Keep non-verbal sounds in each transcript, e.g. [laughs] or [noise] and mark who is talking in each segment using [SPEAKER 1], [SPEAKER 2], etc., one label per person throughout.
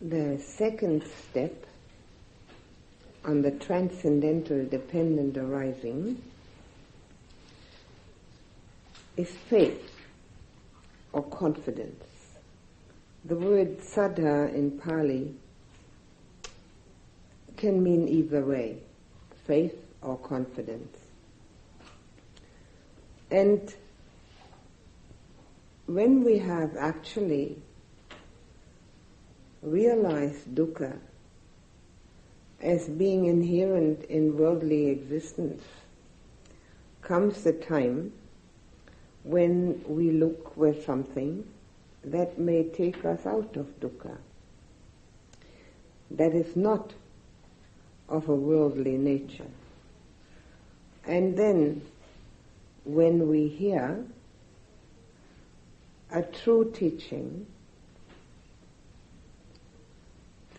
[SPEAKER 1] the second step on the transcendental dependent arising is faith or confidence. The word saddha in Pali can mean either way, faith or confidence. And when we have actually realized dukkha as being inherent in worldly existence, comes the time when we look for something that may take us out of dukkha, that is not of a worldly nature. And then when we hear a true teaching,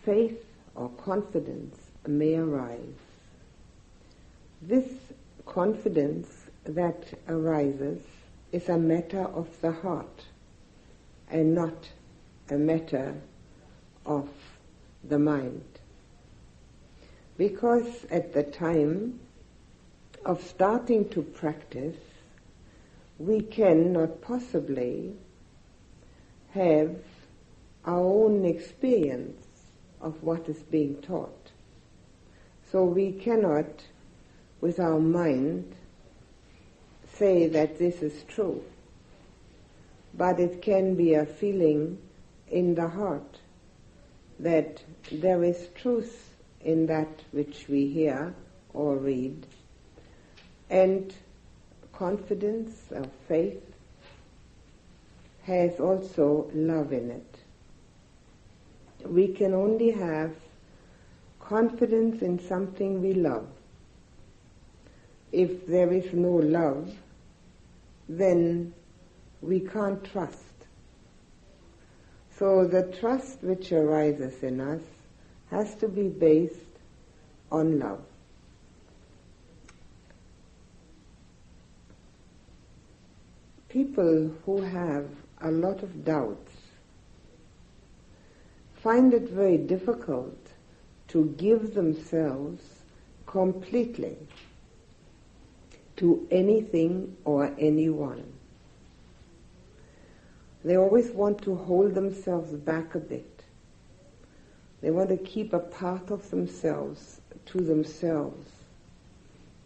[SPEAKER 1] faith or confidence may arise. This confidence that arises is a matter of the heart and not a matter of the mind. Because at the time of starting to practice, we cannot possibly have our own experience of what is being taught. So we cannot, with our mind, say that this is true. But it can be a feeling in the heart that there is truth in that which we hear or read, and confidence or faith has also love in it. We can only have confidence in something we love. If there is no love, then we can't trust. So the trust which arises in us has to be based on love. People who have a lot of doubts find it very difficult to give themselves completely to anything or anyone. They always want to hold themselves back a bit. They want to keep a part of themselves to themselves.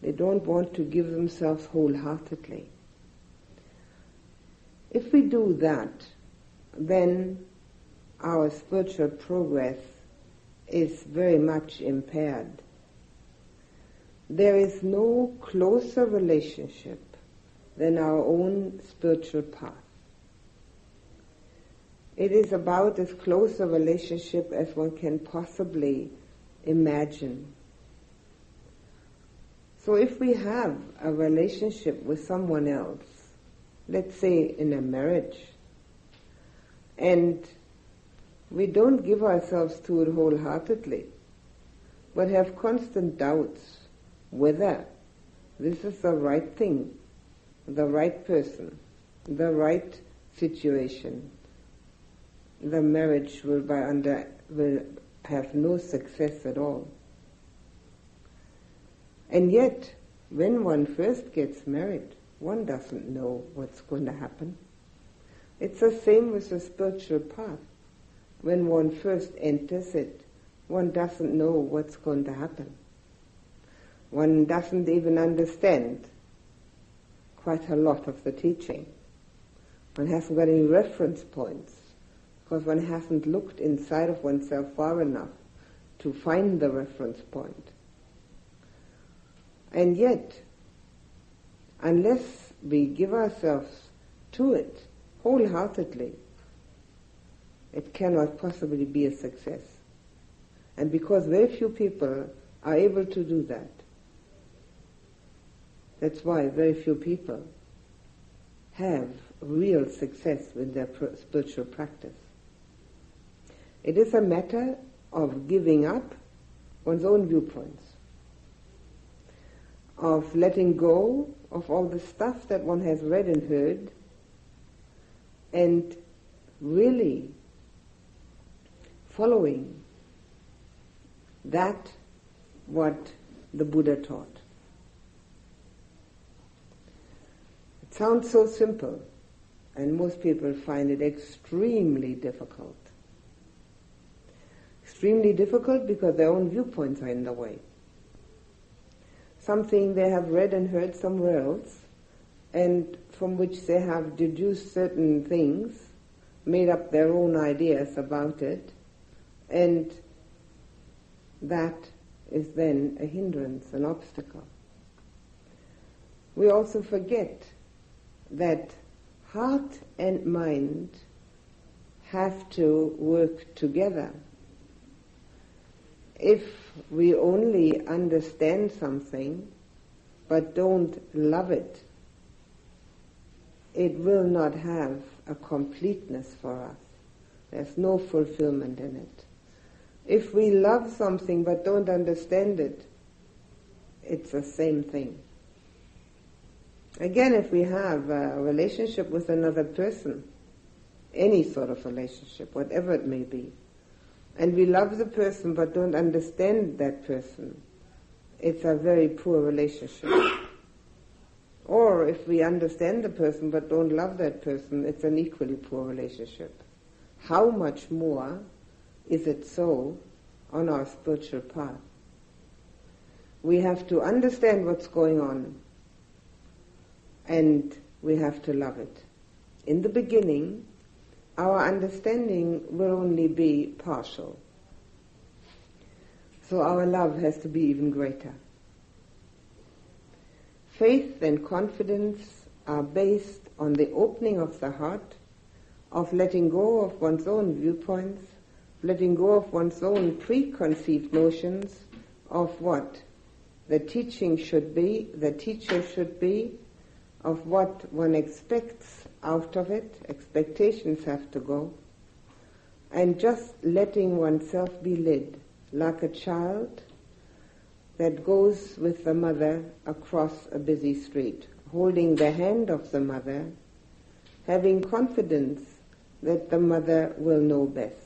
[SPEAKER 1] They don't want to give themselves wholeheartedly. If we do that, then our spiritual progress is very much impaired. There is no closer relationship than our own spiritual path. It is about as close a relationship as one can possibly imagine. So if we have a relationship with someone else, let's say in a marriage, and we don't give ourselves to it wholeheartedly, but have constant doubts whether this is the right thing, the right person, the right situation, the marriage will by under will have no success at all. And yet, when one first gets married, one doesn't know what's going to happen. It's the same with the spiritual path. When one first enters it, one doesn't know what's going to happen. One doesn't even understand quite a lot of the teaching. One hasn't got any reference points because one hasn't looked inside of oneself far enough to find the reference point. And yet, unless we give ourselves to it wholeheartedly, it cannot possibly be a success. And because very few people are able to do that, that's why very few people have real success with their spiritual practice. It is a matter of giving up one's own viewpoints, of letting go of all the stuff that one has read and heard, and really following that what the Buddha taught. It sounds so simple, and most people find it extremely difficult. Extremely difficult because their own viewpoints are in the way. Something they have read and heard somewhere else, and from which they have deduced certain things, made up their own ideas about it, and that is then a hindrance, an obstacle. We also forget that heart and mind have to work together. If we only understand something but don't love it, it will not have a completeness for us. There's no fulfillment in it. If we love something but don't understand it, it's the same thing. Again, if we have a relationship with another person, any sort of relationship, whatever it may be, and we love the person but don't understand that person, it's a very poor relationship. or if we understand the person but don't love that person, it's an equally poor relationship. How much more is it so on our spiritual path? We have to understand what's going on and we have to love it. In the beginning, our understanding will only be partial. So our love has to be even greater. Faith and confidence are based on the opening of the heart, of letting go of one's own viewpoints, letting go of one's own preconceived notions of what the teaching should be, the teacher should be, of what one expects out of it, expectations have to go, and just letting oneself be led like a child that goes with the mother across a busy street, holding the hand of the mother, having confidence that the mother will know best.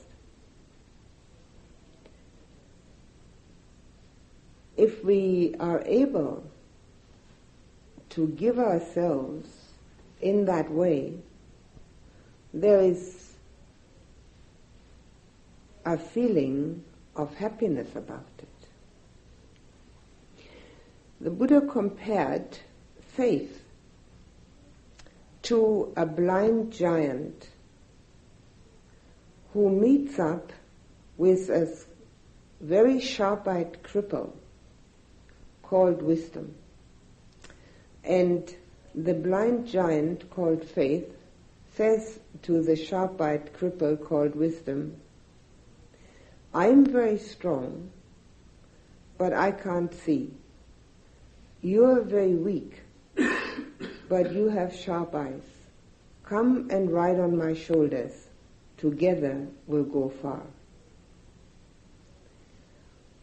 [SPEAKER 1] If we are able to give ourselves in that way, there is a feeling of happiness about it. The Buddha compared faith to a blind giant who meets up with a very sharp-eyed cripple called wisdom. And the blind giant called faith says to the sharp-eyed cripple called wisdom, I'm very strong, but I can't see. You're very weak, but you have sharp eyes. Come and ride on my shoulders. Together we'll go far.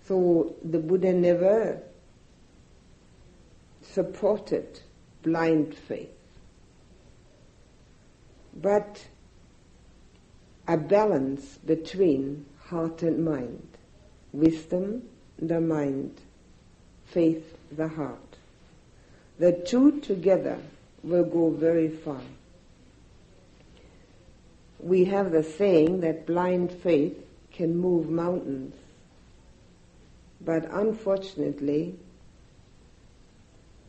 [SPEAKER 1] So the Buddha never supported blind faith, but a balance between heart and mind, wisdom, the mind, faith, the heart. The two together will go very far. We have the saying that blind faith can move mountains, but unfortunately,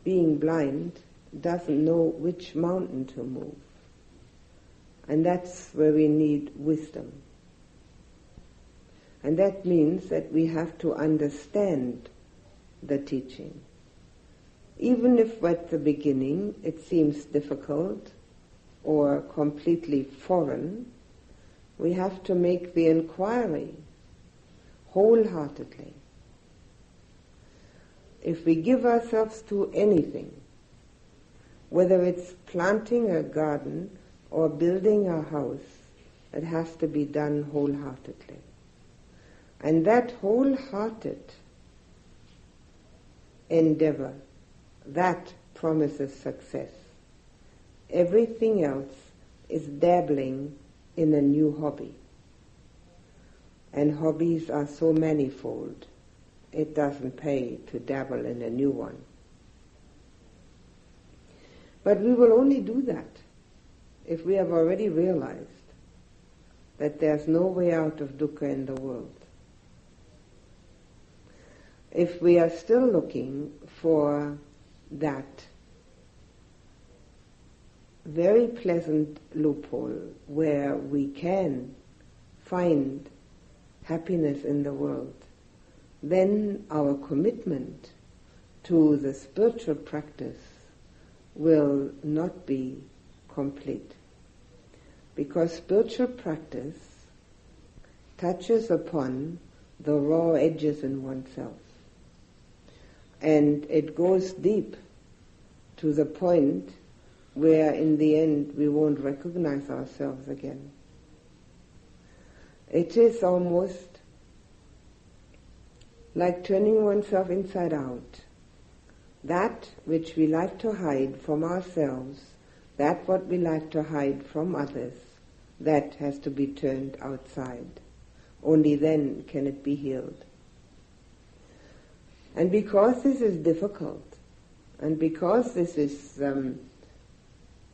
[SPEAKER 1] being blind doesn't know which mountain to move. And that's where we need wisdom. And that means that we have to understand the teaching. Even if at the beginning it seems difficult or completely foreign, we have to make the inquiry wholeheartedly if we give ourselves to anything, whether it's planting a garden or building a house, it has to be done wholeheartedly. And that wholehearted endeavor, that promises success. Everything else is dabbling in a new hobby. and hobbies are so manifold, it doesn't pay to dabble in a new one. But we will only do that if we have already realized that there's no way out of dukkha in the world. If we are still looking for that very pleasant loophole where we can find happiness in the world, then our commitment to the spiritual practice will not be complete. Because spiritual practice touches upon the raw edges in oneself. And it goes deep to the point where in the end we won't recognize ourselves again. It is almost like turning oneself inside out. That which we like to hide from ourselves, that what we like to hide from others, that has to be turned outside. Only then can it be healed. And because this is difficult, and because this is um,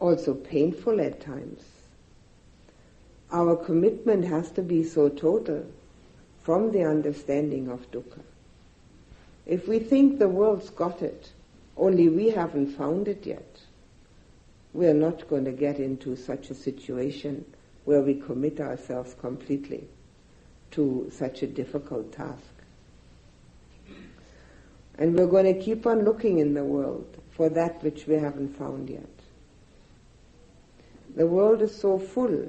[SPEAKER 1] also painful at times, our commitment has to be so total from the understanding of dukkha. If we think the world's got it, only we haven't found it yet, we're not going to get into such a situation where we commit ourselves completely to such a difficult task. And we're going to keep on looking in the world for that which we haven't found yet. The world is so full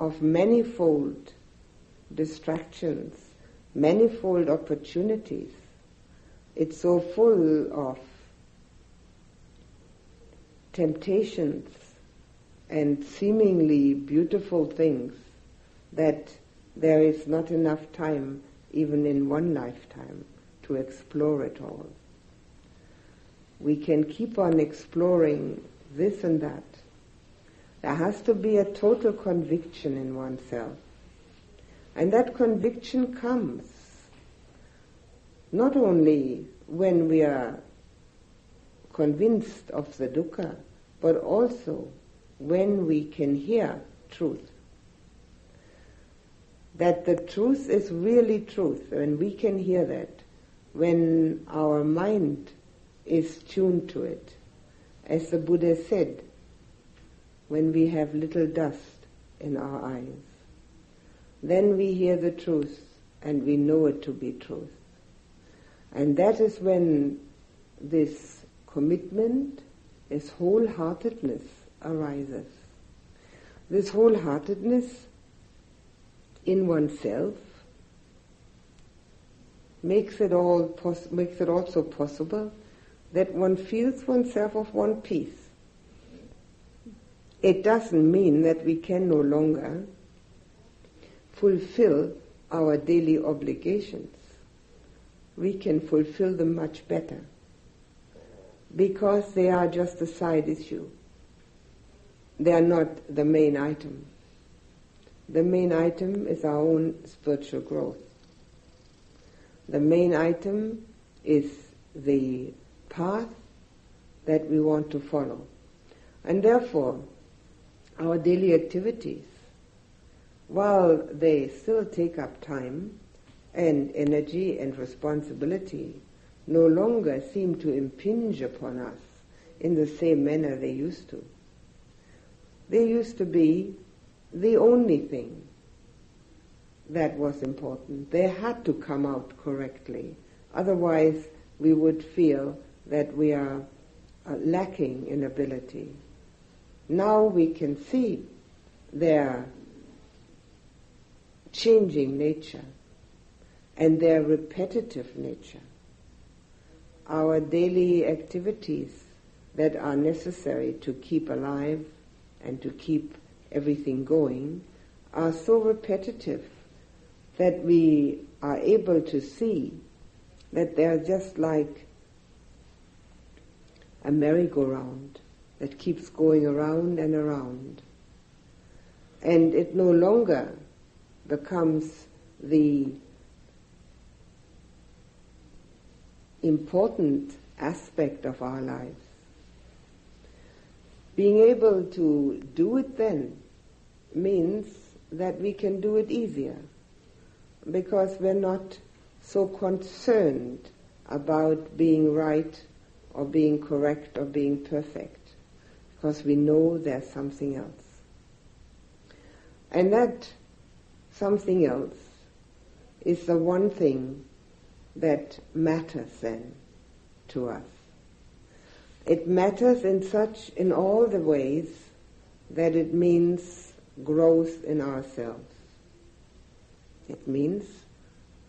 [SPEAKER 1] of manifold distractions, manifold opportunities. It's so full of temptations and seemingly beautiful things that there is not enough time, even in one lifetime, to explore it all. We can keep on exploring this and that. There has to be a total conviction in oneself. And that conviction comes not only when we are convinced of the dukkha, but also when we can hear truth. That the truth is really truth, when we can hear that, when our mind is tuned to it. As the Buddha said, when we have little dust in our eyes, then we hear the truth and we know it to be truth. And that is when this commitment, this wholeheartedness arises. This wholeheartedness in oneself makes it all pos- makes it also possible that one feels oneself of one piece. It doesn't mean that we can no longer fulfill our daily obligations. We can fulfill them much better because they are just a side issue. They are not the main item. The main item is our own spiritual growth. The main item is the path that we want to follow. And therefore, our daily activities, while they still take up time and energy and responsibility, no longer seem to impinge upon us in the same manner they used to. They used to be the only thing that was important. They had to come out correctly. Otherwise, we would feel that we are uh, lacking in ability. Now we can see their changing nature and their repetitive nature. Our daily activities that are necessary to keep alive and to keep everything going are so repetitive that we are able to see that they are just like a merry-go-round that keeps going around and around. And it no longer becomes the important aspect of our lives. Being able to do it then means that we can do it easier because we're not so concerned about being right or being correct or being perfect because we know there's something else. And that something else is the one thing that matters then to us. It matters in such, in all the ways that it means growth in ourselves. It means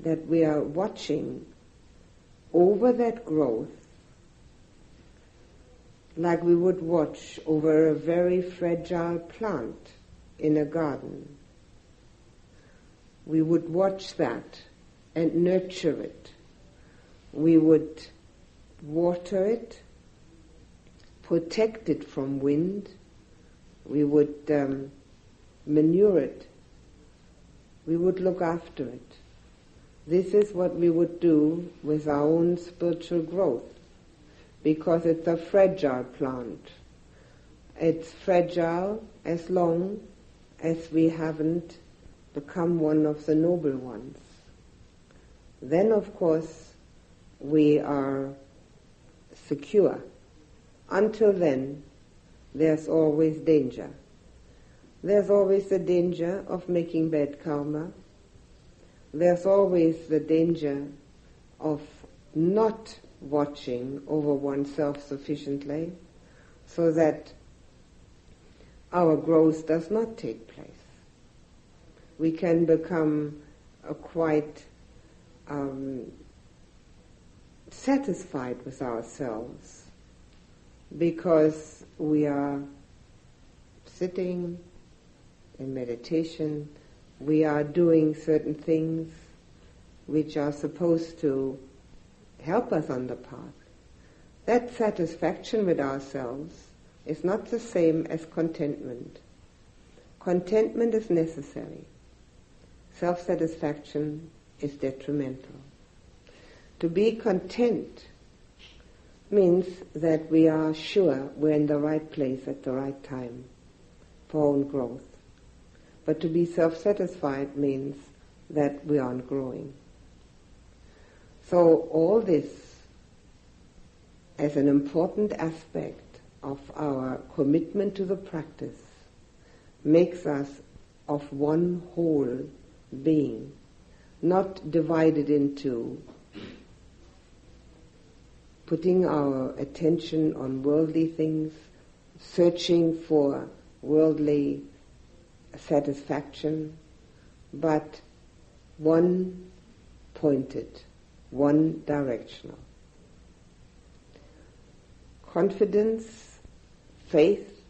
[SPEAKER 1] that we are watching over that growth like we would watch over a very fragile plant in a garden. We would watch that and nurture it. We would water it, protect it from wind. We would um, manure it. We would look after it. This is what we would do with our own spiritual growth because it's a fragile plant. It's fragile as long as we haven't become one of the noble ones. Then, of course, we are secure. Until then, there's always danger. There's always the danger of making bad karma. There's always the danger of not watching over oneself sufficiently so that our growth does not take place. We can become quite um, satisfied with ourselves because we are sitting in meditation, we are doing certain things which are supposed to help us on the path. That satisfaction with ourselves is not the same as contentment. Contentment is necessary. Self-satisfaction is detrimental. To be content means that we are sure we're in the right place at the right time for own growth. But to be self-satisfied means that we aren't growing. So all this as an important aspect of our commitment to the practice makes us of one whole being, not divided into putting our attention on worldly things, searching for worldly satisfaction, but one pointed, one directional. Confidence, faith,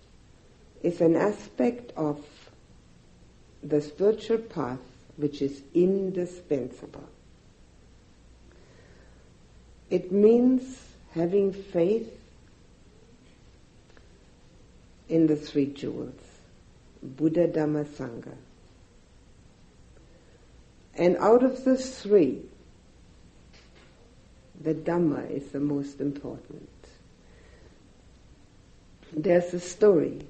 [SPEAKER 1] is an aspect of the spiritual path which is indispensable. It means having faith in the three jewels, Buddha, Dhamma, Sangha. And out of the three, the Dhamma is the most important. There's a story,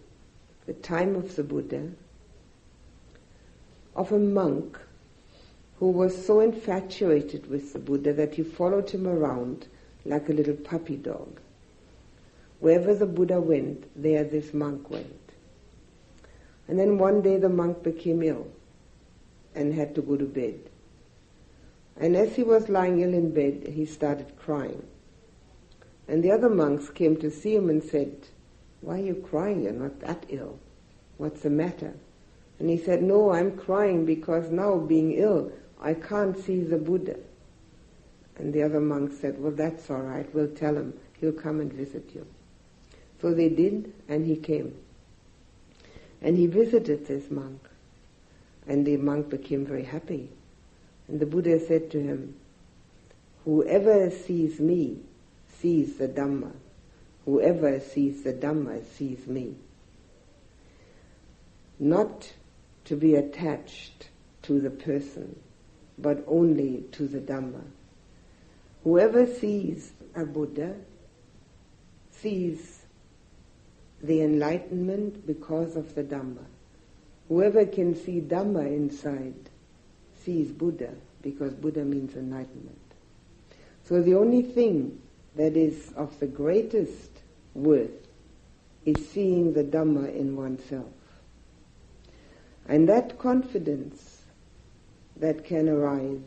[SPEAKER 1] the time of the Buddha, of a monk who was so infatuated with the Buddha that he followed him around like a little puppy dog. Wherever the Buddha went, there this monk went. And then one day the monk became ill and had to go to bed. And as he was lying ill in bed, he started crying. And the other monks came to see him and said, Why are you crying? You're not that ill. What's the matter? And he said, No, I'm crying because now, being ill, I can't see the Buddha. And the other monk said, Well, that's all right. We'll tell him. He'll come and visit you. So they did, and he came. And he visited this monk. And the monk became very happy and the Buddha said to him, Whoever sees me sees the Dhamma. Whoever sees the Dhamma sees me. Not to be attached to the person, but only to the Dhamma. Whoever sees a Buddha sees the enlightenment because of the Dhamma. Whoever can see Dhamma inside sees Buddha because Buddha means enlightenment. So the only thing that is of the greatest worth is seeing the Dhamma in oneself. And that confidence that can arise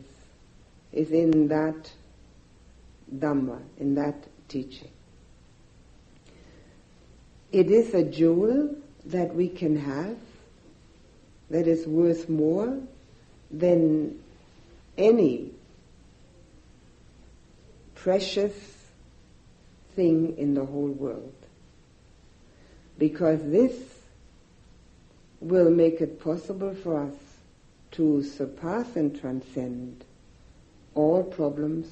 [SPEAKER 1] is in that Dhamma, in that teaching. It is a jewel that we can have that is worth more than any precious thing in the whole world. Because this will make it possible for us to surpass and transcend all problems,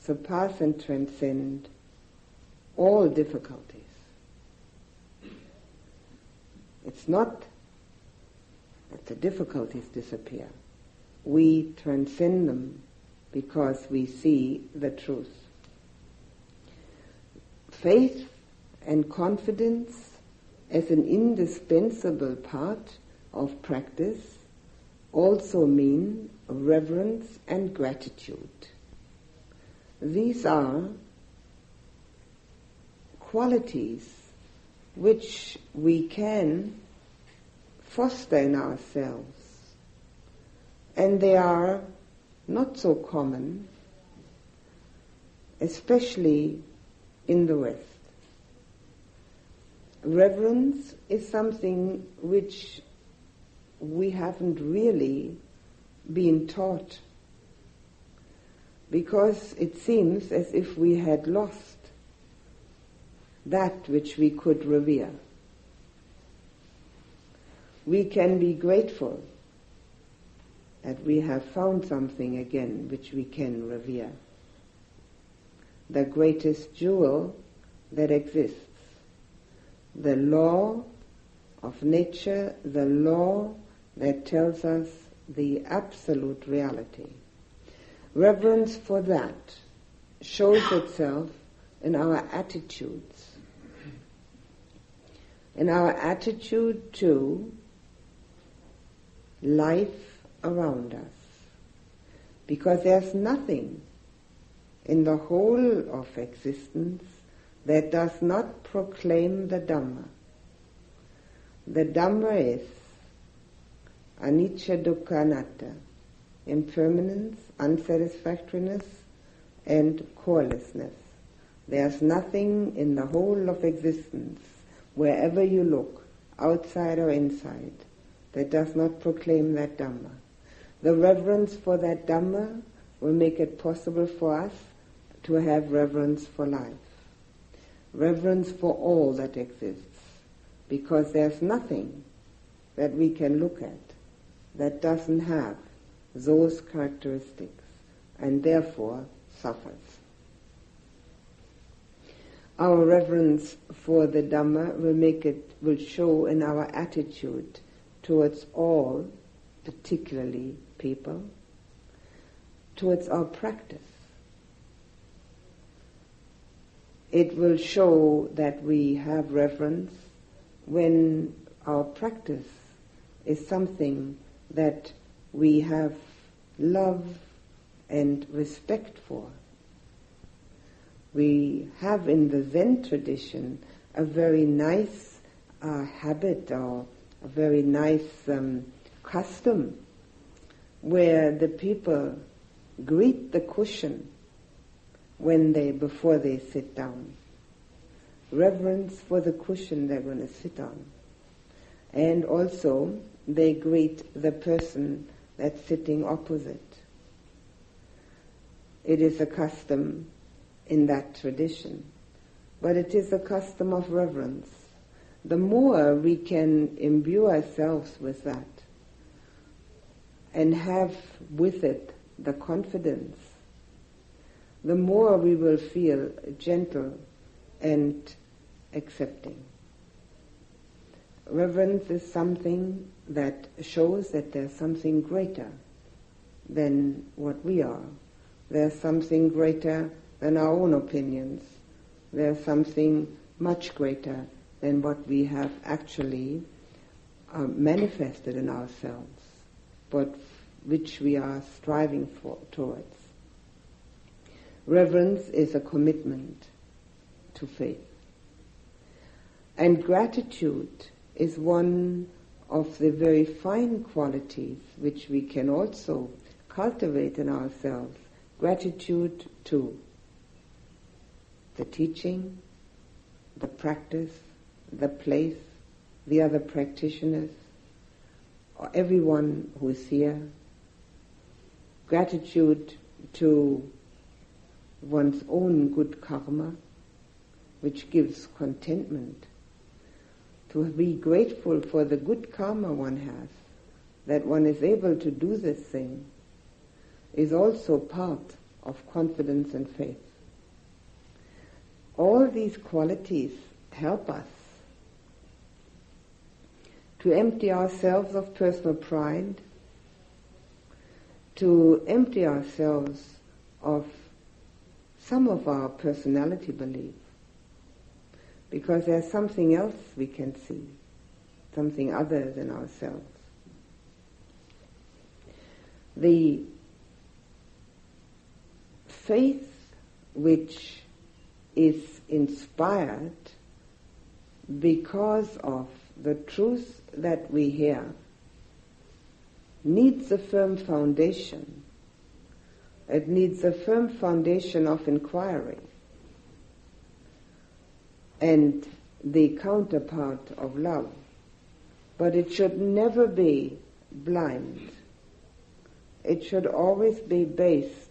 [SPEAKER 1] surpass and transcend all difficulties. It's not that the difficulties disappear. We transcend them because we see the truth. Faith and confidence as an indispensable part of practice also mean reverence and gratitude. These are qualities which we can foster in ourselves. And they are not so common, especially in the West. Reverence is something which we haven't really been taught because it seems as if we had lost that which we could revere. We can be grateful that we have found something again which we can revere. The greatest jewel that exists. The law of nature, the law that tells us the absolute reality. Reverence for that shows itself in our attitudes in our attitude to life around us. Because there's nothing in the whole of existence that does not proclaim the Dhamma. The Dhamma is anicca dukkha anatta, impermanence, unsatisfactoriness, and corelessness. There's nothing in the whole of existence wherever you look, outside or inside, that does not proclaim that Dhamma. The reverence for that Dhamma will make it possible for us to have reverence for life. Reverence for all that exists. Because there's nothing that we can look at that doesn't have those characteristics and therefore suffers. Our reverence for the Dhamma will make it, will show in our attitude towards all, particularly people, towards our practice. It will show that we have reverence when our practice is something that we have love and respect for. We have in the Zen tradition a very nice uh, habit or a very nice um, custom where the people greet the cushion when they before they sit down. Reverence for the cushion they're going to sit on. And also they greet the person that's sitting opposite. It is a custom in that tradition. But it is a custom of reverence. The more we can imbue ourselves with that and have with it the confidence, the more we will feel gentle and accepting. reverence is something that shows that there's something greater than what we are. There's something greater than our own opinions. There's something much greater than what we have actually uh, manifested in ourselves, but which we are striving for towards. Reverence is a commitment to faith. And gratitude is one of the very fine qualities which we can also cultivate in ourselves. Gratitude to the teaching, the practice, the place, the other practitioners, or everyone who is here. Gratitude to one's own good karma, which gives contentment. To be grateful for the good karma one has, that one is able to do this thing, is also part of confidence and faith. All these qualities help us to empty ourselves of personal pride, to empty ourselves of some of our personality belief, because there's something else we can see, something other than ourselves. The faith which is inspired because of the truth that we hear needs a firm foundation. It needs a firm foundation of inquiry. And the counterpart of love. But it should never be blind. It should always be based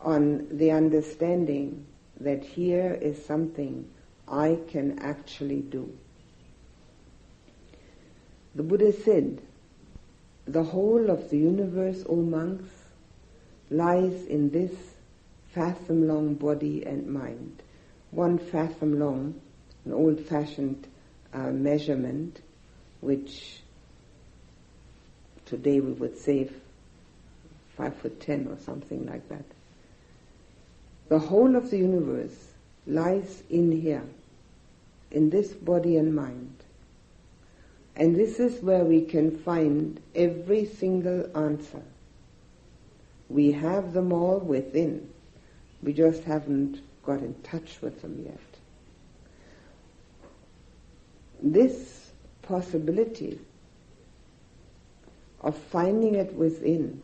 [SPEAKER 1] on the understanding that here is something I can actually do. The Buddha said, the whole of the universe, O monks, lies in this fathom long body and mind. One fathom long, an old fashioned uh, measurement, which today we would say five foot ten or something like that. The whole of the universe lies in here, in this body and mind. And this is where we can find every single answer. We have them all within. We just haven't got in touch with them yet. This possibility of finding it within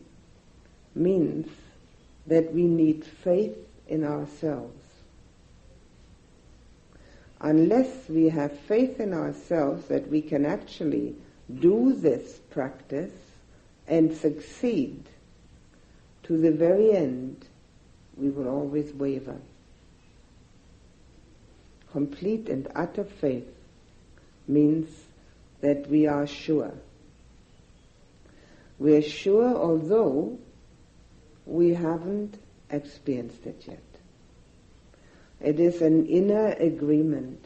[SPEAKER 1] means that we need faith in ourselves. Unless we have faith in ourselves that we can actually do this practice and succeed to the very end, we will always waver. Complete and utter faith means that we are sure. We are sure although we haven't experienced it yet. It is an inner agreement.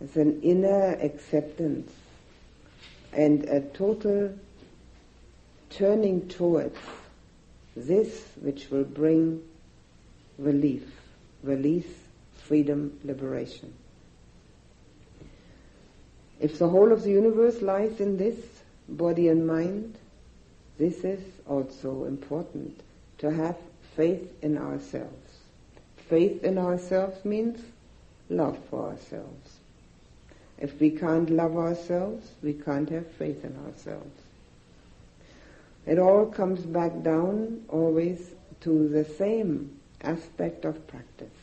[SPEAKER 1] It's an inner acceptance and a total turning towards this which will bring relief, release, freedom, liberation. If the whole of the universe lies in this body and mind, this is also important to have faith in ourselves. Faith in ourselves means love for ourselves. If we can't love ourselves, we can't have faith in ourselves. It all comes back down always to the same aspect of practice.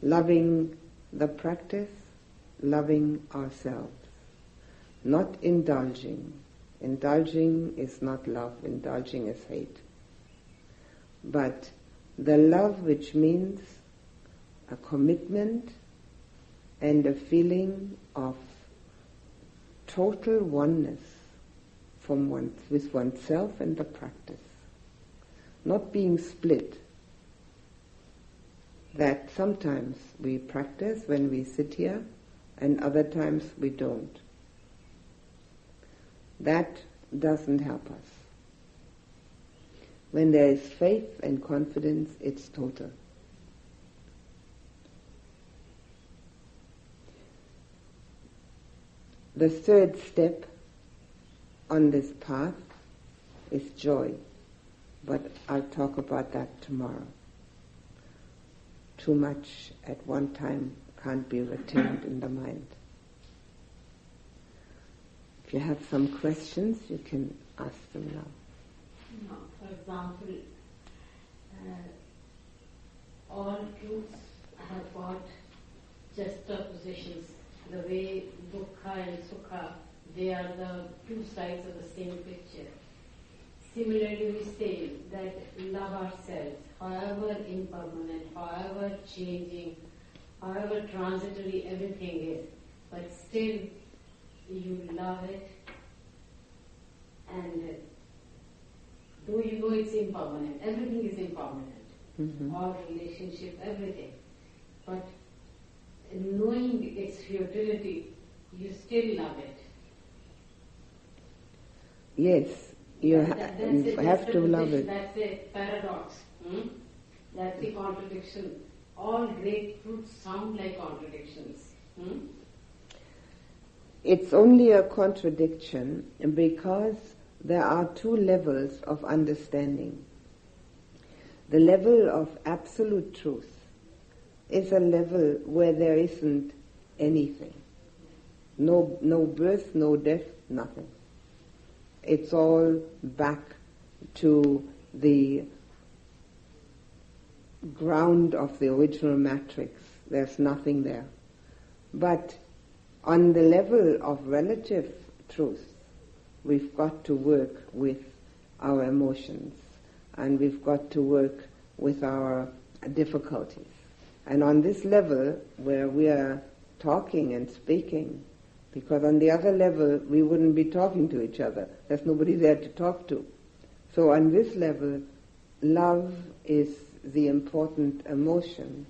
[SPEAKER 1] Loving the practice, loving ourselves. Not indulging. Indulging is not love, indulging is hate but the love which means a commitment and a feeling of total oneness from one, with oneself and the practice. Not being split. That sometimes we practice when we sit here and other times we don't. That doesn't help us. When there is faith and confidence, it's total. The third step on this path is joy, but I'll talk about that tomorrow. Too much at one time can't be retained in the mind. If you have some questions, you can ask them now.
[SPEAKER 2] No, for example, uh, all truths have got juxtapositions. The way dukkha and sukha, they are the two sides of the same picture. Similarly, we say that love ourselves, however impermanent, however changing, however transitory everything is, but still you love it and though you know it's impermanent, everything is impermanent,
[SPEAKER 1] Mhm.
[SPEAKER 2] all relationship, everything. But knowing its futility, you still love it.
[SPEAKER 1] Yes, you ha-
[SPEAKER 2] that-
[SPEAKER 1] you have to love it.
[SPEAKER 2] That's a paradox. Hmm? That's the contradiction. All great truths sound like contradictions. Hmm?
[SPEAKER 1] It's only a contradiction because there are two levels of understanding. The level of absolute truth is a level where there isn't anything. No, no birth, no death, nothing. It's all back to the ground of the original matrix. There's nothing there. But on the level of relative truth, we've got to work with our emotions and we've got to work with our difficulties. And on this level, where we are talking and speaking, because on the other level, we wouldn't be talking to each other. There's nobody there to talk to. So on this level, love is the important emotion.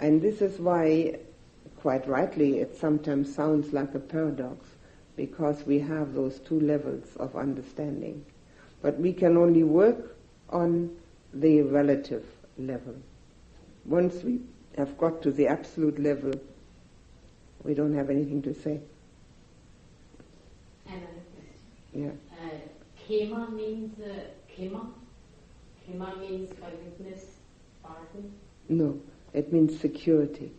[SPEAKER 1] And this is why, quite rightly, it sometimes sounds like a paradox, because we have those two levels of understanding. But we can only work on the relative level. Once we have got to the absolute level, we don't have anything to say.
[SPEAKER 2] Another question.
[SPEAKER 1] Yeah.
[SPEAKER 2] Uh, Khema means uh, khema. Khema means forgiveness, pardon.
[SPEAKER 1] No, it means security.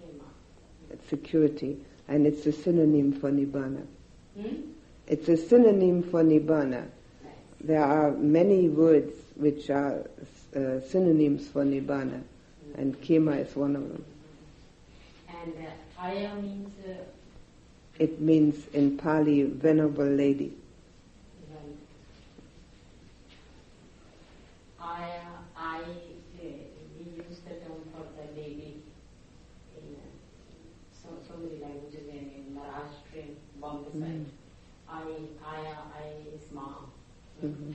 [SPEAKER 2] Khema.
[SPEAKER 1] It's security, and it's a synonym for nibbana.
[SPEAKER 2] Hmm?
[SPEAKER 1] It's a synonym for nibbana.
[SPEAKER 2] Right.
[SPEAKER 1] There are many words which are uh, synonyms for nibbana, and Khema is one of them.
[SPEAKER 2] And uh, Ayya means uh,
[SPEAKER 1] It means in Pali, venerable lady.
[SPEAKER 2] well, Aya, I, uh, we use the term for the lady in uh, so, so many languages in, in Maharashtrian, Bombay side. I, Aya, I is Ma.
[SPEAKER 1] Mhm.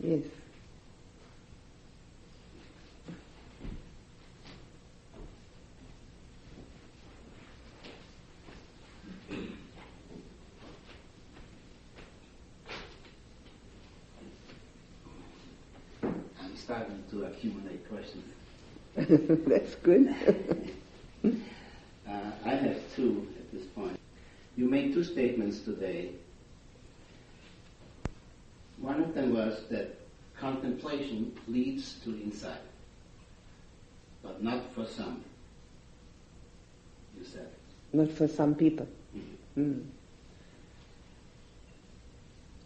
[SPEAKER 1] Yes.
[SPEAKER 3] I'm starting to accumulate questions. [laughs]
[SPEAKER 1] That's good. [laughs]
[SPEAKER 3] Uh, I have two at this point. You made two statements today. One of them was that contemplation leads to insight, but not for some. You said.
[SPEAKER 1] Not for some people. Mm.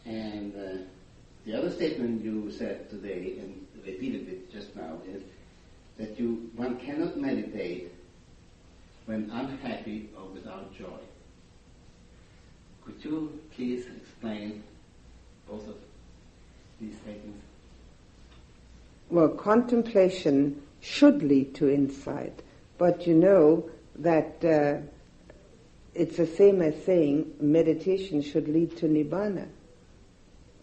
[SPEAKER 3] And uh, the other statement you said today, and repeated it just now, is that you one cannot meditate when unhappy or without joy. Could you please explain both of these statements?
[SPEAKER 1] Well, contemplation should lead to insight, but you know that uh, it's the same as saying meditation should lead to nibbana.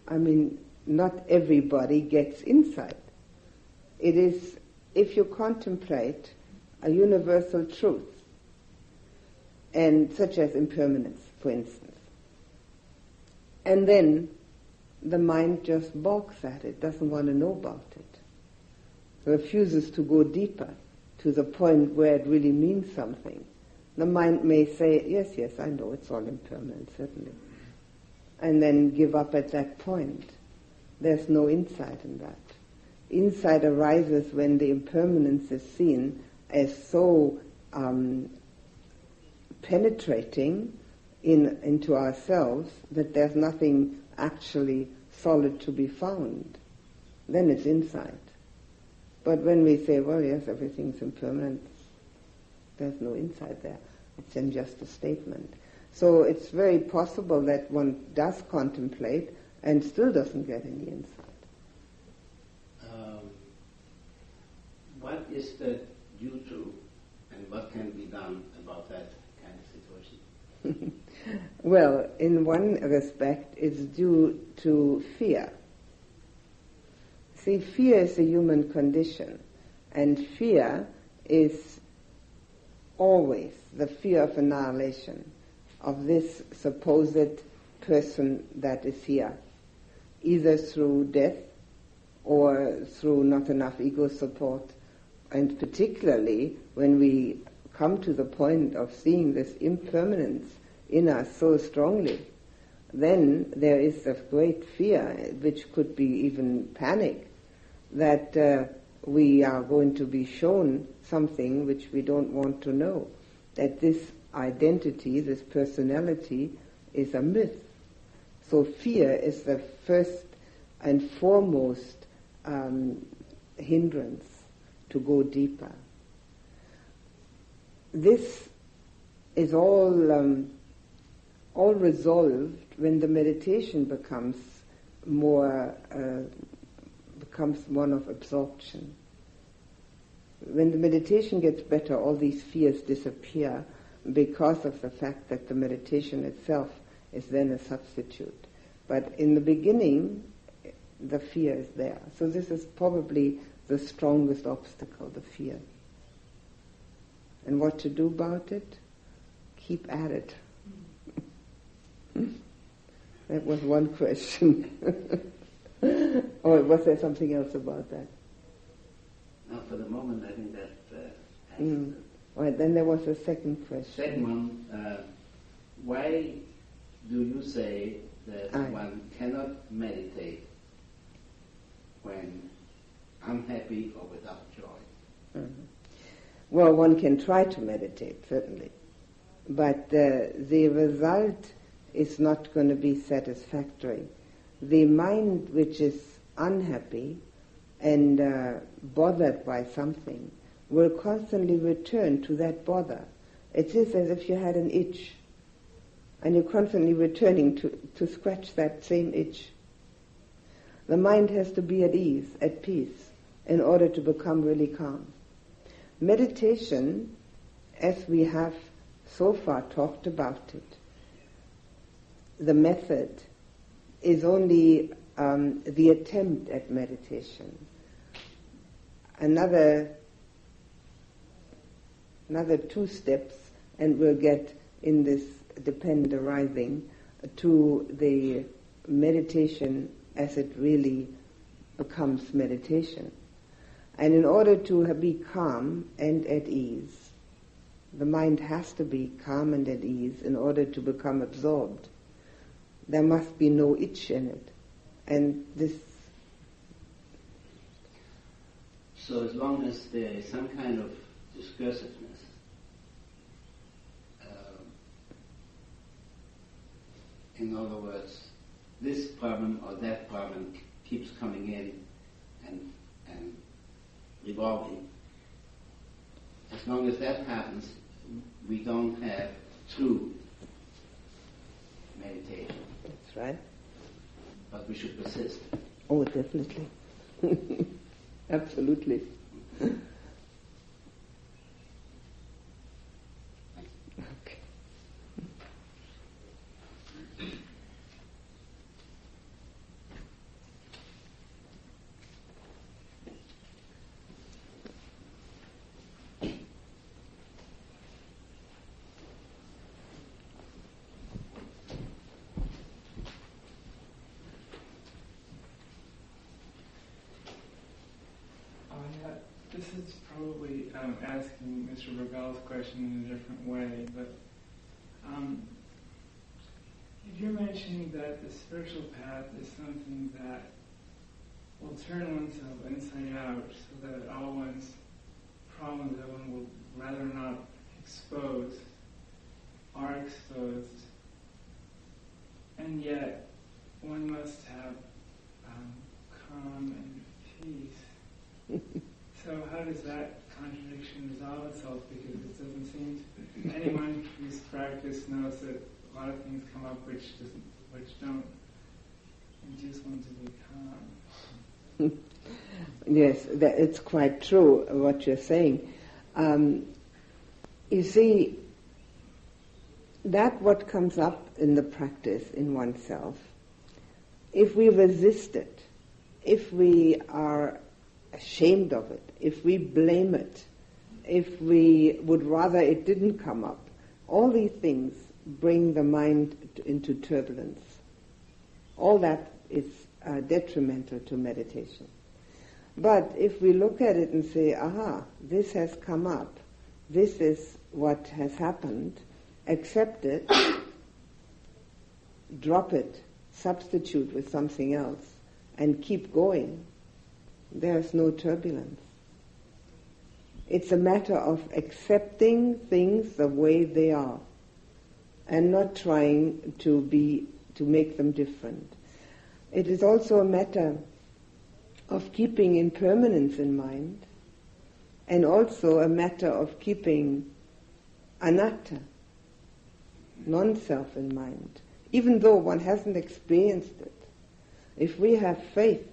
[SPEAKER 1] I mean, not everybody gets insight. It is if you contemplate a universal truth, and such as impermanence, for instance, and then the mind just balks at it, doesn't want to know about it, refuses to go deeper to the point where it really means something. The mind may say, yes, yes, I know it's all impermanent, certainly. And then give up at that point. There's no insight in that. Insight arises when the impermanence is seen as so um, penetrating in, into ourselves that there's nothing actually solid to be found. Then it's insight. But when we say, well, yes, everything's impermanent, there's no insight there. It's in just a statement. So it's very possible that one does contemplate and still doesn't get any insight.
[SPEAKER 3] Um, what is that due to, and what can be done about that kind of situation? [laughs]
[SPEAKER 1] well, in one respect, it's due to fear. See, fear is a human condition, and fear is always the fear of annihilation of this supposed person that is here, either through death or through not enough ego support, and particularly when we come to the point of seeing this impermanence in us so strongly, then there is a great fear, which could be even panic, that uh, we are going to be shown something which we don't want to know, that this identity, this personality, is a myth. So fear is the first and foremost um, hindrance to go deeper. This is all um, all resolved when the meditation becomes more uh, becomes one of absorption. When the meditation gets better, all these fears disappear because of the fact that the meditation itself is then a substitute. But in the beginning, the fear is there. So this is probably the strongest obstacle, the fear. And what to do about it? Keep at it. [laughs] that was one [laughs] question. or was there something else about that?
[SPEAKER 3] No, for the moment, I think that uh,
[SPEAKER 1] mm. Right, then there was a second question.
[SPEAKER 3] Second one, uh, why do you say that
[SPEAKER 1] Aye.
[SPEAKER 3] one cannot meditate when unhappy or without joy?
[SPEAKER 1] Mm-hmm. Well, one can try to meditate, certainly. But uh, the result is not going to be satisfactory. The mind which is unhappy and uh, bothered by something will constantly return to that bother. It is as if you had an itch and you're constantly returning to, to scratch that same itch. The mind has to be at ease, at peace, in order to become really calm. Meditation, as we have so far talked about it, the method is only um, the attempt at meditation. Another another two steps, and we'll get in this depend arising to the meditation as it really becomes meditation. And in order to be calm and at ease, the mind has to be calm and at ease in order to become absorbed. There must be no itch in it. And this.
[SPEAKER 3] So as long as there is some kind of discursiveness, um, in other words, this problem or that problem keeps coming in and, and revolving. As long as that happens, we don't have true meditation.
[SPEAKER 1] That's right.
[SPEAKER 3] But we should persist.
[SPEAKER 1] Oh, definitely. [laughs] Absolutely. [laughs]
[SPEAKER 4] asking Mr. Regal's question in a different way, but um, you're mentioning that the spiritual path is something that will turn oneself inside out so that all one's problems that one would rather not expose are exposed, and yet one must have um, calm and peace. [laughs] so how does that contradiction resolve itself? Because it doesn't seem to, anyone who's practiced knows that a lot of things come up which which don't induce one to be calm. [laughs]
[SPEAKER 1] yes, that, it's quite true what you're saying. Um, you see, that what comes up in the practice in oneself, if we resist it, if we are ashamed of it, if we blame it, if we would rather it didn't come up, all these things bring the mind into turbulence. All that is uh, detrimental to meditation. But if we look at it and say, aha, this has come up, this is what has happened, accept it, drop it, substitute with something else, and keep going, there's no turbulence. It's a matter of accepting things the way they are and not trying to be to make them different. It is also a matter of keeping impermanence in mind and also a matter of keeping anatta, non-self in mind, even though one hasn't experienced it. If we have faith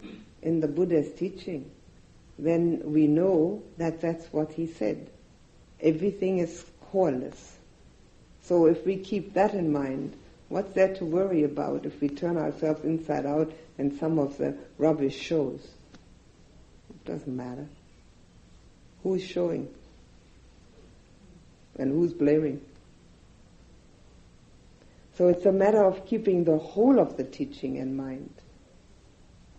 [SPEAKER 1] in the Buddha's teaching, then we know that that's what he said. Everything is coreless. So if we keep that in mind, what's there to worry about if we turn ourselves inside out and some of the rubbish shows? It doesn't matter. Who's showing? And who's blaming? So it's a matter of keeping the whole of the teaching in mind.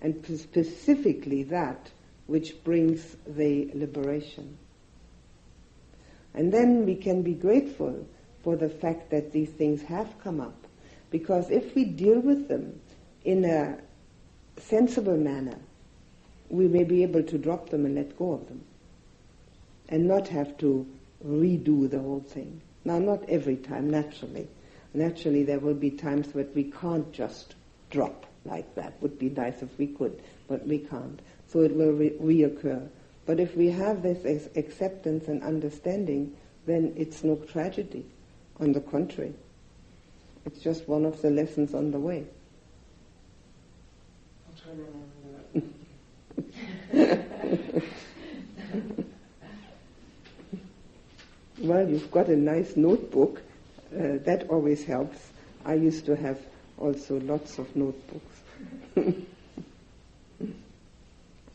[SPEAKER 1] And specifically that which brings the liberation. And then we can be grateful for the fact that these things have come up. Because if we deal with them in a sensible manner, we may be able to drop them and let go of them. And not have to redo the whole thing. Now, not every time, naturally. Naturally, there will be times that we can't just drop like that. Would be nice if we could, but we can't. So it will re- reoccur. But if we have this acceptance and understanding, then it's no tragedy. On the contrary, it's just one of the lessons on the way.
[SPEAKER 4] I'll try to remember that. [laughs]
[SPEAKER 1] well, you've got a nice notebook. Uh, that always helps. I used to have also lots of notebooks. [laughs]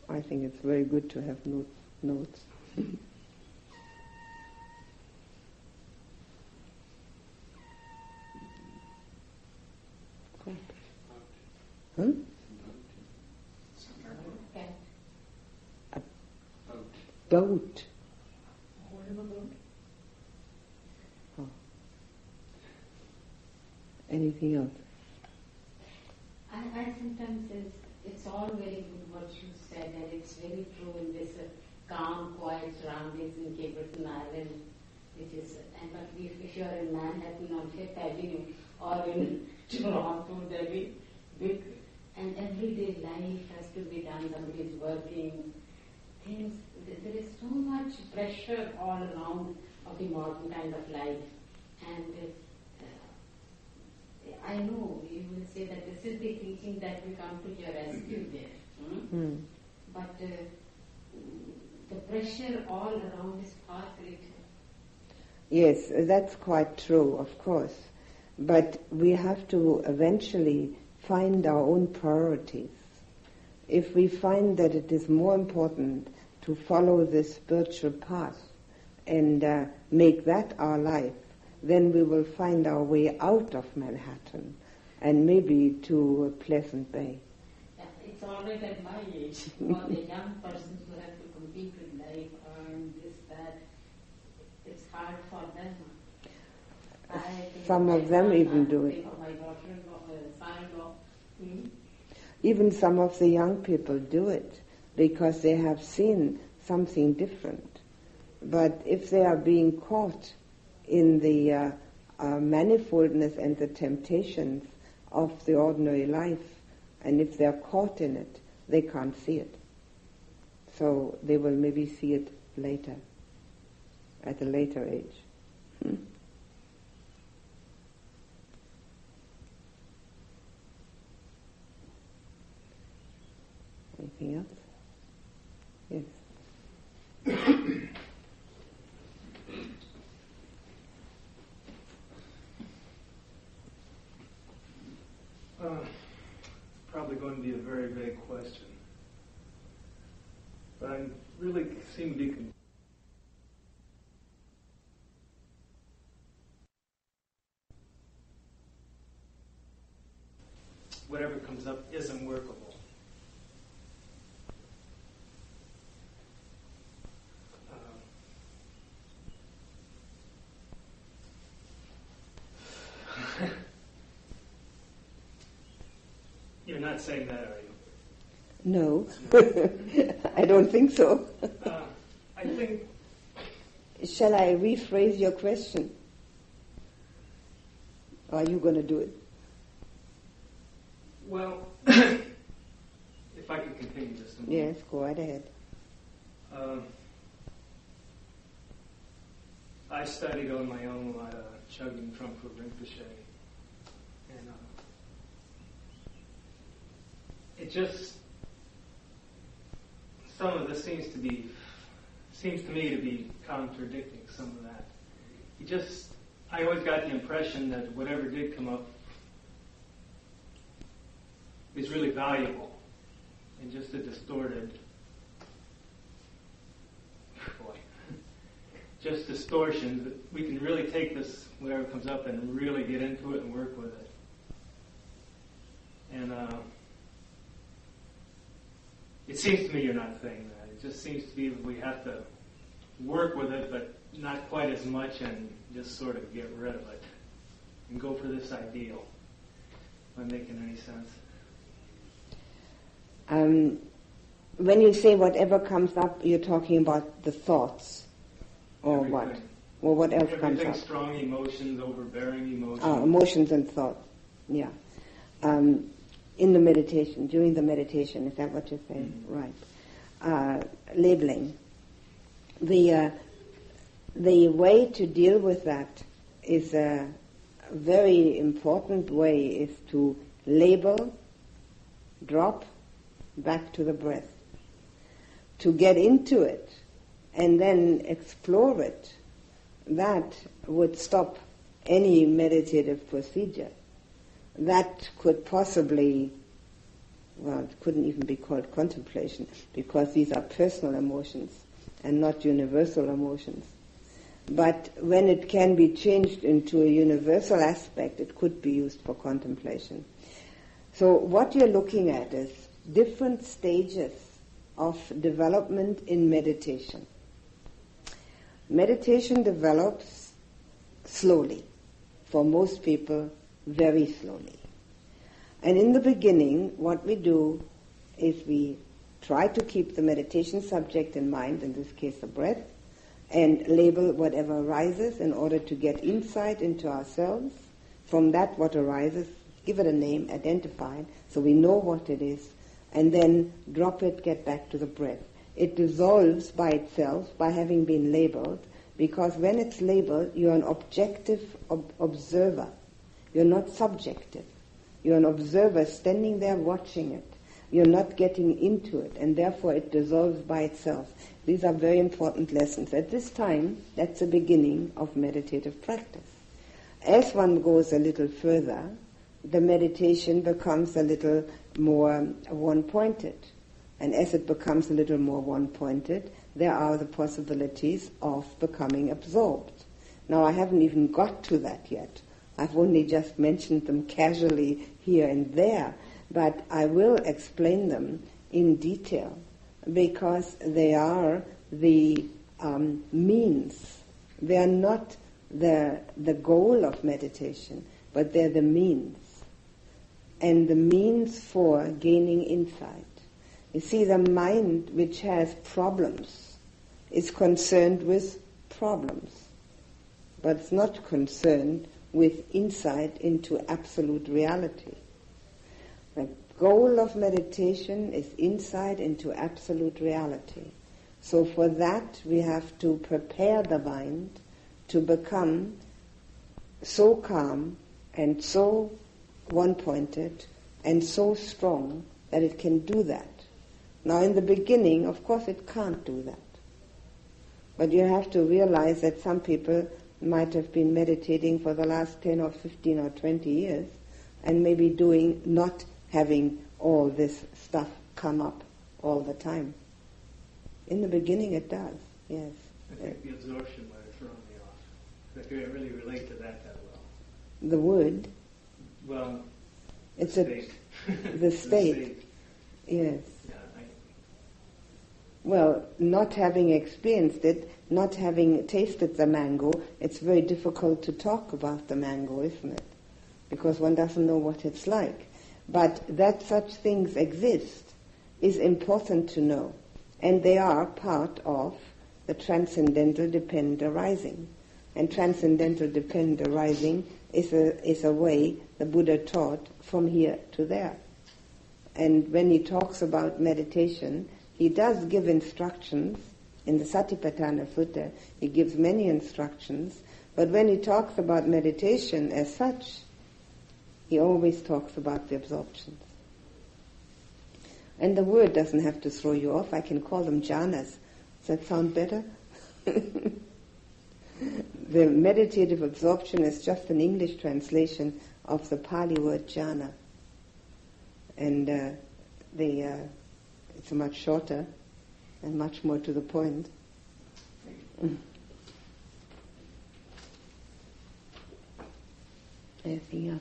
[SPEAKER 1] I think it's very good to have note, notes. huh? Boat. Oh. Anything else?
[SPEAKER 2] I sometimes it's, all very good what you said, and it's very true in this uh, calm, quiet surroundings in Cape Breton Island, which is, and but if, you're in Manhattan on Fifth Avenue or in [laughs] Toronto, there'll be big, and everyday life has to be done. Somebody's working, things. There is so much pressure all around of the modern kind of life, and. Uh, I know you will say that this is the teaching that will come to your rescue there. Hmm?
[SPEAKER 1] Hmm.
[SPEAKER 2] But uh, the pressure all around is far greater.
[SPEAKER 1] Yes, that's quite true, of course. But we have to eventually find our own priorities. If we find that it is more important to follow this spiritual path and uh, make that our life, then we will find our way out of Manhattan and maybe to Pleasant Bay. [laughs]
[SPEAKER 2] It's always at my age, for the [laughs] young persons who have to compete with life, earn this, that, It's hard for them. I
[SPEAKER 1] Some of them even do it.
[SPEAKER 2] Uh, hmm?
[SPEAKER 1] Even some of the young people do it because they have seen something different. But if they are being caught in the uh, uh, manifoldness and the temptations of the ordinary life, and if they're caught in it, they can't see it. So they will maybe see it later, at a later age. Hmm? Anything else? Yes.
[SPEAKER 4] It's probably going to be a very vague question. But I really seem to be whatever comes up isn't workable. Um, You're not saying that, are you?
[SPEAKER 1] No, [laughs] I don't think so.
[SPEAKER 4] Uh, I think
[SPEAKER 1] Shall I rephrase your question? Or are you going to do it?
[SPEAKER 4] Well, [coughs] if I could continue just a moment.
[SPEAKER 1] Yes, go right ahead.
[SPEAKER 4] Um, I studied on my own a lot of Chogyam Trungpa Rinpoche. And uh, it just, some of this seems to be, seems to me to be contradicting some of that. He just, I always got the impression that whatever did come up is really valuable and just a distorted boy [laughs] just distortions that we can really take this whatever comes up and really get into it and work with it and uh, it seems to me you're not saying that it just seems to be that we have to work with it but not quite as much and just sort of get rid of it and go for this ideal am I making any sense
[SPEAKER 1] Um, when you say whatever comes up, you're talking about the thoughts, or what?
[SPEAKER 4] Everything.
[SPEAKER 1] Or what else comes
[SPEAKER 4] Everything
[SPEAKER 1] up?
[SPEAKER 4] strong emotions, overbearing emotions.
[SPEAKER 1] Ah, emotions and thought. Yeah. Um, in the meditation, during the meditation, is that what you're saying?
[SPEAKER 4] Mhm.
[SPEAKER 1] Right. Uh, labeling. The uh, the way to deal with that is a very important way is to label, drop, back to the breath. To get into it and then explore it, that would stop any meditative procedure. That could possibly, well, it couldn't even be called contemplation because these are personal emotions and not universal emotions. But when it can be changed into a universal aspect, it could be used for contemplation. So what you're looking at is different stages of development in meditation. Meditation develops slowly. For most people, very slowly. And in the beginning, what we do is we try to keep the meditation subject in mind, in this case the breath, and label whatever arises in order to get insight into ourselves. From that, what arises, give it a name, identify it, so we know what it is, and then drop it, get back to the breath. It dissolves by itself by having been labeled, because when it's labeled, you're an objective ob- observer. You're not subjective. You're an observer standing there watching it. You're not getting into it, and therefore it dissolves by itself. These are very important lessons. At this time, that's the beginning of meditative practice. As one goes a little further, the meditation becomes a little more one-pointed. And as it becomes a little more one-pointed, there are the possibilities of becoming absorbed. Now, I haven't even got to that yet. I've only just mentioned them casually here and there, but I will explain them in detail because they are the um, means They are not the, the goal of meditation, but they're the means. And the means for gaining insight. You see, the mind which has problems is concerned with problems, but it's not concerned with insight into absolute reality. The goal of meditation is insight into absolute reality. So for that we have to prepare the mind to become so calm and so one-pointed and so strong that it can do that. Now in the beginning, of course it can't do that. But you have to realize that some people might have been meditating for the last 10 or 15 or 20 years and maybe doing, not having all this stuff come up all the time. In the beginning it does, yes.
[SPEAKER 4] I think the absorption might have thrown me off. I can't really relate to that that well.
[SPEAKER 1] The wood,
[SPEAKER 4] Well,
[SPEAKER 1] it's
[SPEAKER 4] the
[SPEAKER 1] a,
[SPEAKER 4] state. [laughs]
[SPEAKER 1] the state, yes.
[SPEAKER 4] Yeah, I,
[SPEAKER 1] Well, not having experienced it, not having tasted the mango, it's very difficult to talk about the mango, isn't it? Because one doesn't know what it's like. But that such things exist is important to know. And they are part of the transcendental dependent arising. And transcendental dependent arising is a, is a way the Buddha taught from here to there. And when he talks about meditation, he does give instructions. In the Satipatthana Sutta, he gives many instructions. But when he talks about meditation as such, he always talks about the absorptions. And the word doesn't have to throw you off. I can call them jhanas. Does that sound better? [laughs] the meditative absorption is just an English translation of the Pali word jhana. And uh, the, uh, it's much shorter and much more to the point. Anything else?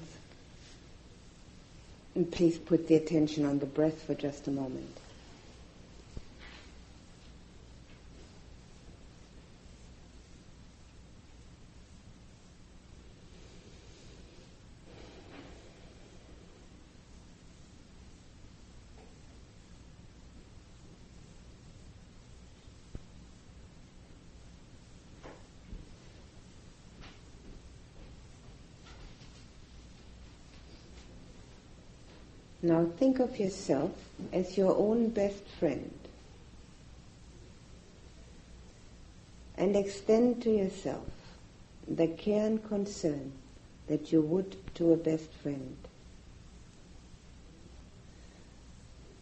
[SPEAKER 1] And please put the attention on the breath for just a moment. Now think of yourself as your own best friend and extend to yourself the care and concern that you would to a best friend.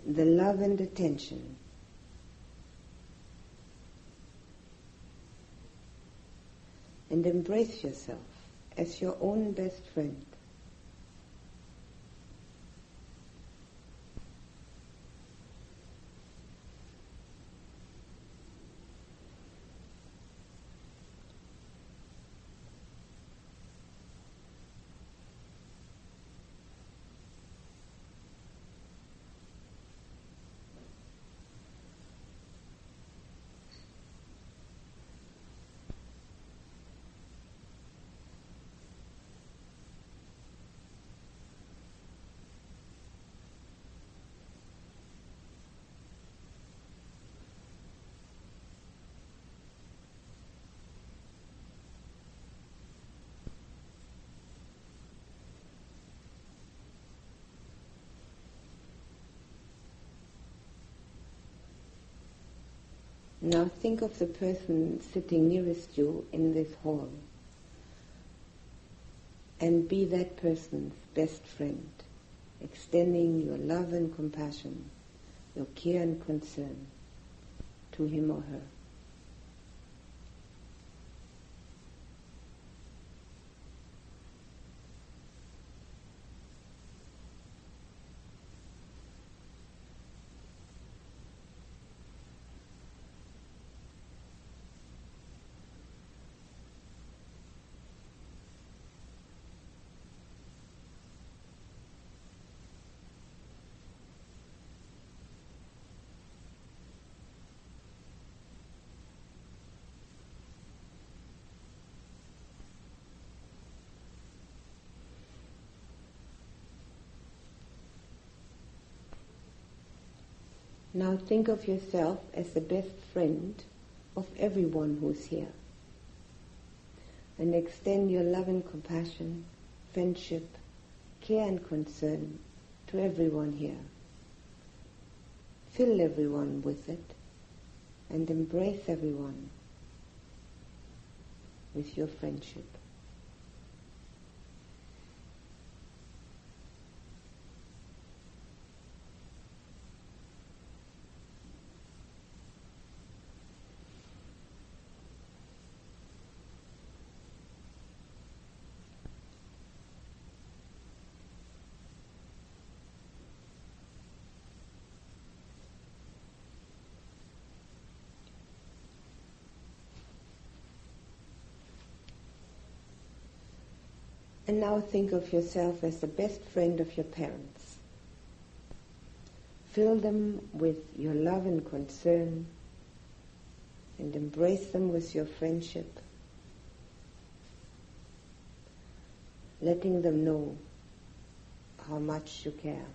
[SPEAKER 1] The love and attention. And embrace yourself as your own best friend. Now think of the person sitting nearest you in this hall and be that person's best friend, extending your love and compassion, your care and concern to him or her. Now think of yourself as the best friend of everyone who's here. And extend your love and compassion, friendship, care and concern to everyone here. Fill everyone with it and embrace everyone with your friendship. And now think of yourself as the best friend of your parents. Fill them with your love and concern and embrace them with your friendship, letting them know how much you care.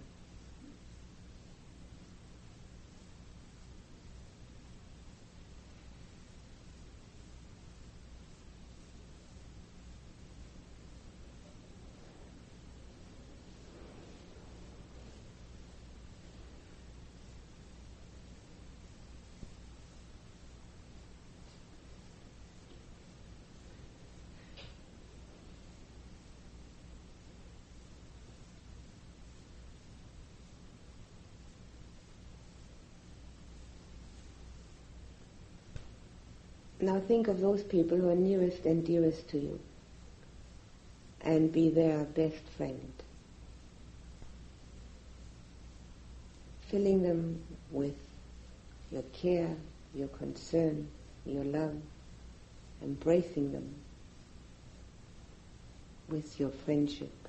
[SPEAKER 1] Now think of those people who are nearest and dearest to you and be their best friend. Filling them with your care, your concern, your love, embracing them with your friendship.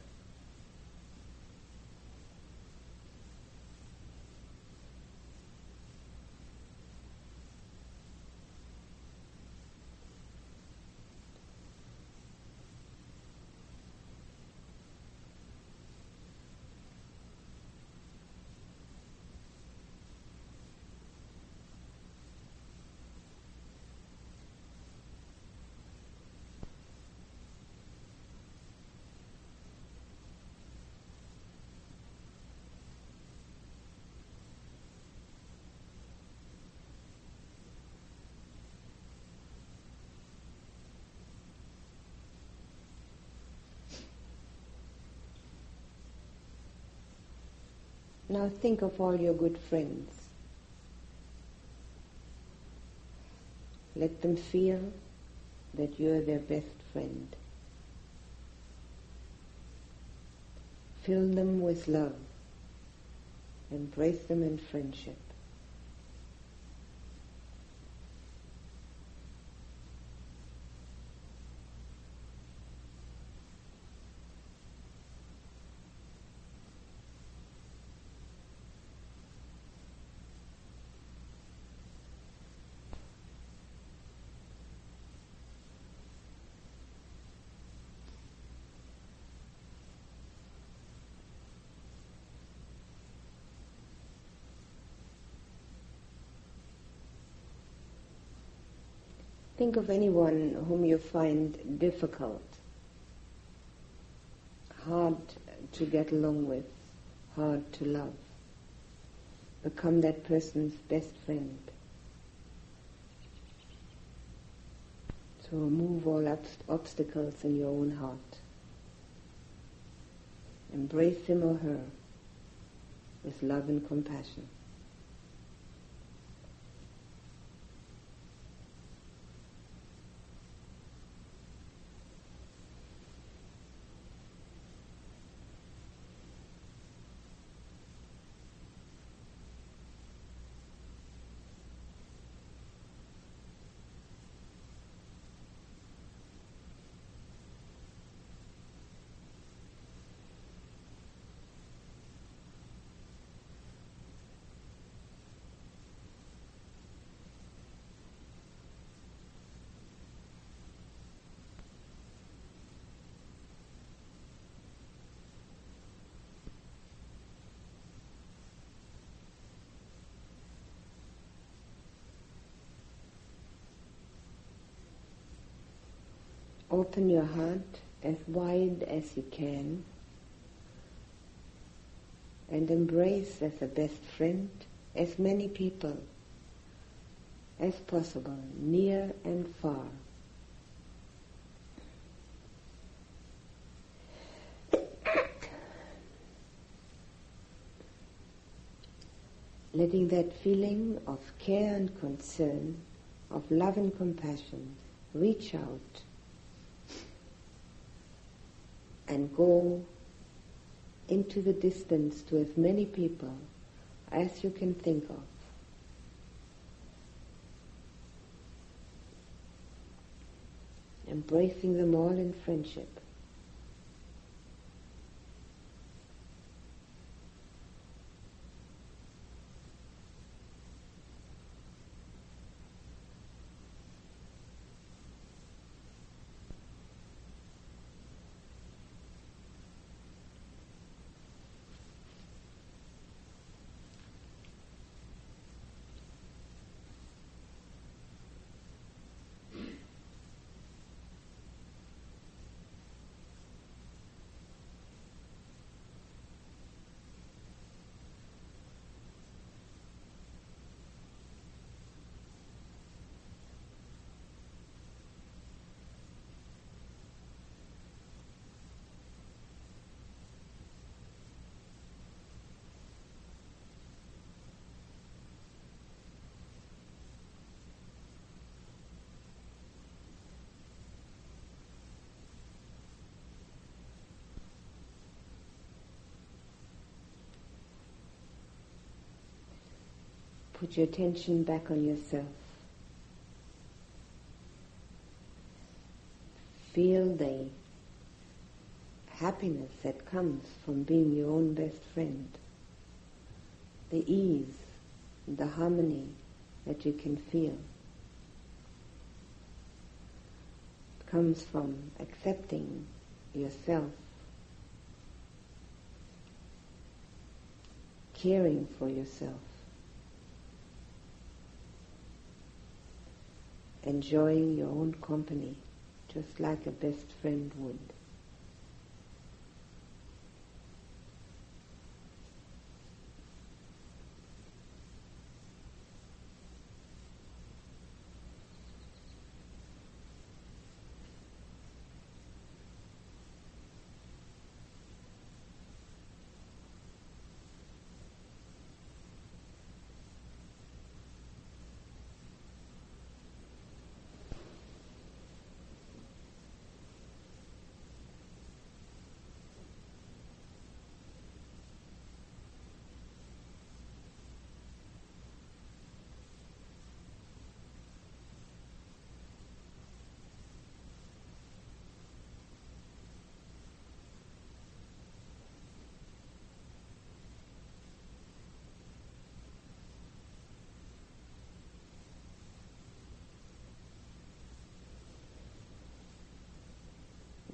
[SPEAKER 1] Now think of all your good friends. Let them feel that you're their best friend. Fill them with love. Embrace them in friendship. Think of anyone whom you find difficult, hard to get along with, hard to love. Become that person's best friend. So remove all obst- obstacles in your own heart. Embrace him or her with love and compassion. Open your heart as wide as you can and embrace as a best friend as many people as possible, near and far. Letting that feeling of care and concern, of love and compassion reach out and go into the distance to as many people as you can think of. Embracing them all in friendship. Put your attention back on yourself. Feel the happiness that comes from being your own best friend. The ease, the harmony that you can feel. It comes from accepting yourself, caring for yourself. Enjoying your own company just like a best friend would.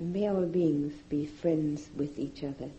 [SPEAKER 1] May all beings be friends with each other.